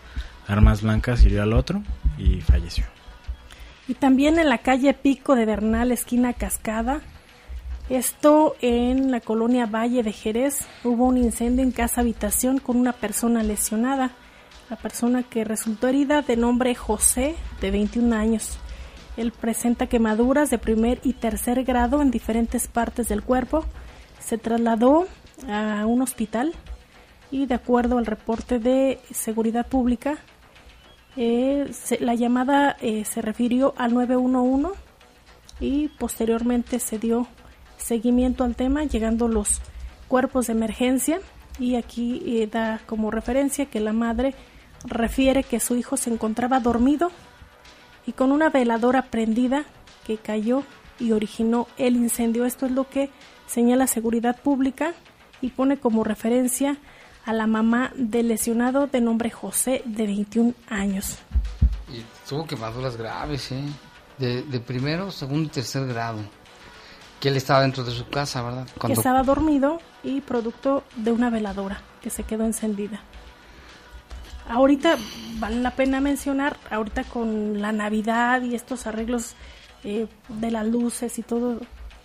[SPEAKER 4] armas blancas hirió al otro y falleció.
[SPEAKER 3] Y también en la calle Pico de Bernal, esquina Cascada, esto en la colonia Valle de Jerez, hubo un incendio en casa habitación con una persona lesionada. La persona que resultó herida de nombre José, de 21 años. Él presenta quemaduras de primer y tercer grado en diferentes partes del cuerpo. Se trasladó a un hospital y de acuerdo al reporte de seguridad pública, eh, la llamada eh, se refirió al 911 y posteriormente se dio seguimiento al tema, llegando los cuerpos de emergencia y aquí eh, da como referencia que la madre refiere que su hijo se encontraba dormido y con una veladora prendida que cayó y originó el incendio. Esto es lo que señala Seguridad Pública y pone como referencia a la mamá del lesionado de nombre José de 21 años.
[SPEAKER 2] Y tuvo quemaduras graves, ¿eh? De, de primero, segundo y tercer grado que él estaba dentro de su casa, ¿verdad?
[SPEAKER 3] Que estaba dormido y producto de una veladora que se quedó encendida. Ahorita vale la pena mencionar, ahorita con la Navidad y estos arreglos eh, de las luces y todo,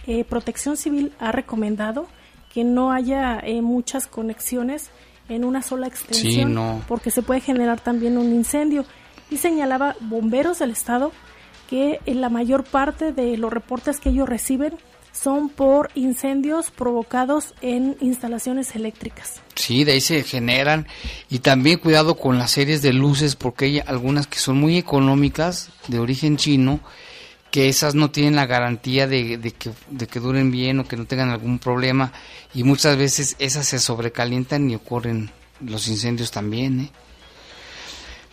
[SPEAKER 3] eh, Protección Civil ha recomendado que no haya eh, muchas conexiones en una sola extensión, porque se puede generar también un incendio. Y señalaba bomberos del estado que en la mayor parte de los reportes que ellos reciben son por incendios provocados en instalaciones eléctricas.
[SPEAKER 2] Sí, de ahí se generan y también cuidado con las series de luces porque hay algunas que son muy económicas de origen chino que esas no tienen la garantía de, que, que duren bien o que no tengan algún problema y muchas veces esas se sobrecalientan y ocurren los incendios también. ¿eh?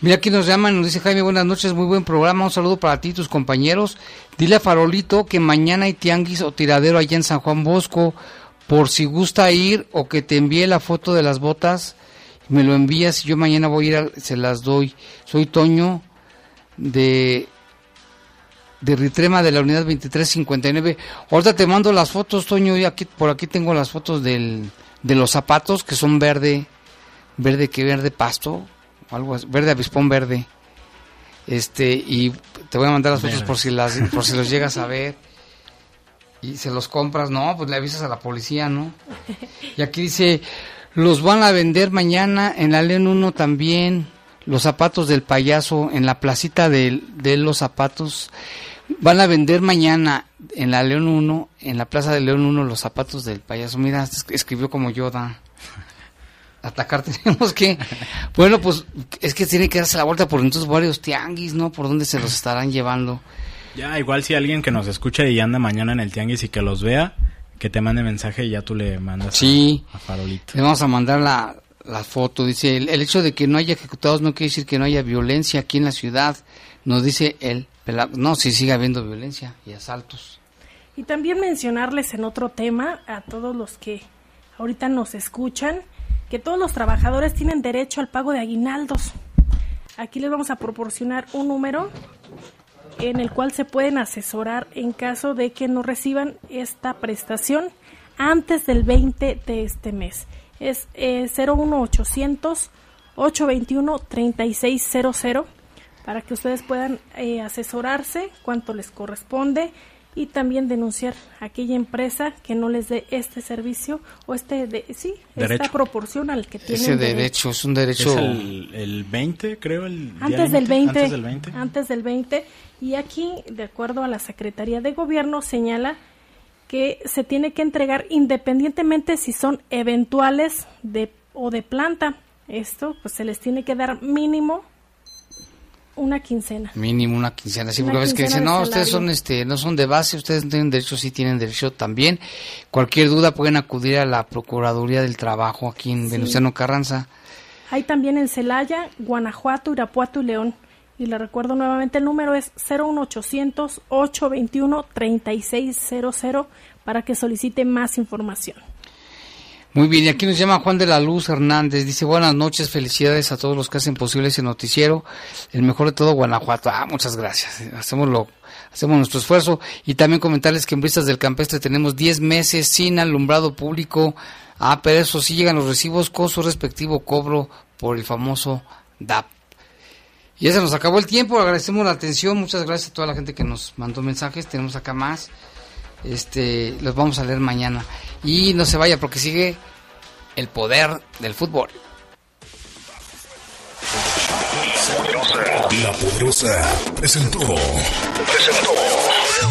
[SPEAKER 2] Mira, aquí nos llaman, nos dice Jaime, buenas noches, muy buen programa, un saludo para ti y tus compañeros. Dile a Farolito que mañana hay tianguis o tiradero allá en San Juan Bosco, por si gusta ir o que te envíe la foto de las botas, me lo envías y yo mañana voy a ir, se las doy. Soy Toño de de Ritrema de la unidad 2359. Ahorita te mando las fotos, Toño, y aquí por aquí tengo las fotos del, de los zapatos que son verde, verde que verde pasto, algo verde avispón verde. Este, y te voy a mandar las fotos por si las por si los llegas a ver. Y se los compras, no, pues le avisas a la policía, ¿no? Y aquí dice, los van a vender mañana en la León 1 también, los zapatos del payaso en la placita de, de los zapatos. Van a vender mañana en la León 1, en la plaza de León 1, los zapatos del payaso. Mira, escribió como Yoda atacar tenemos que bueno pues es que tiene que darse la vuelta por entonces varios tianguis no por dónde se los estarán llevando.
[SPEAKER 4] Ya igual si alguien que nos escucha y anda mañana en el tianguis y que los vea que te mande mensaje y ya tú le mandas
[SPEAKER 2] sí, a, Farolito. Le vamos a mandar la, la foto. Dice el, hecho de que no haya ejecutados no quiere decir que no haya violencia aquí en la ciudad nos dice él no si sigue habiendo violencia y asaltos.
[SPEAKER 3] Y también mencionarles en otro tema a todos los que ahorita nos escuchan que todos los trabajadores tienen derecho al pago de aguinaldos. Aquí les vamos a proporcionar un número en el cual se pueden asesorar en caso de que no reciban esta prestación antes del 20 de este mes. Es eh, 01800 821 3600 para que ustedes puedan eh, asesorarse cuánto les corresponde y también denunciar a aquella empresa que no les dé este servicio o este de, sí esta proporción al que tienen
[SPEAKER 2] ese derecho, es un derecho
[SPEAKER 4] el, 20 creo el
[SPEAKER 3] antes del 20, antes del 20 antes del 20 y aquí de acuerdo a la Secretaría de Gobierno señala que se tiene que entregar independientemente si son eventuales de o de planta. Esto pues se les tiene que dar mínimo Una quincena.
[SPEAKER 2] Mínimo una quincena. Sí, porque a veces que dicen, no, ustedes son, este, no son de base, ustedes no tienen derecho, sí tienen derecho también. Cualquier duda pueden acudir a la Procuraduría del Trabajo aquí en Venustiano Carranza.
[SPEAKER 3] Hay también en Celaya, Guanajuato, Irapuato y León. Y le recuerdo nuevamente el número es 01800 821 3600 para que solicite más información.
[SPEAKER 2] Muy bien, y aquí nos llama Juan de la Luz Hernández. Dice, buenas noches, felicidades a todos los que hacen posible ese noticiero. El mejor de todo, Guanajuato. Ah, muchas gracias. Hacemos, lo, hacemos nuestro esfuerzo. Y también comentarles que en Brisas del Campestre tenemos 10 meses sin alumbrado público. Ah, pero eso sí llegan los recibos con su respectivo cobro por el famoso DAP. Y ya se nos acabó el tiempo, agradecemos la atención, muchas gracias a toda la gente que nos mandó mensajes, tenemos acá más, este, los vamos a leer mañana. Y no se vaya porque sigue el poder del fútbol.
[SPEAKER 1] La Poderosa presentó. Presentó.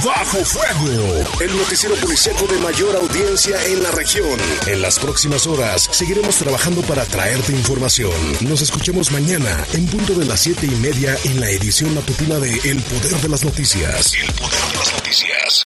[SPEAKER 1] Bajo Fuego, el noticiero policíaco de mayor audiencia en la región. En las próximas horas seguiremos trabajando para traerte información. Nos escuchemos mañana en punto de las siete y media en la edición matutina de El Poder de las Noticias. El Poder de las Noticias.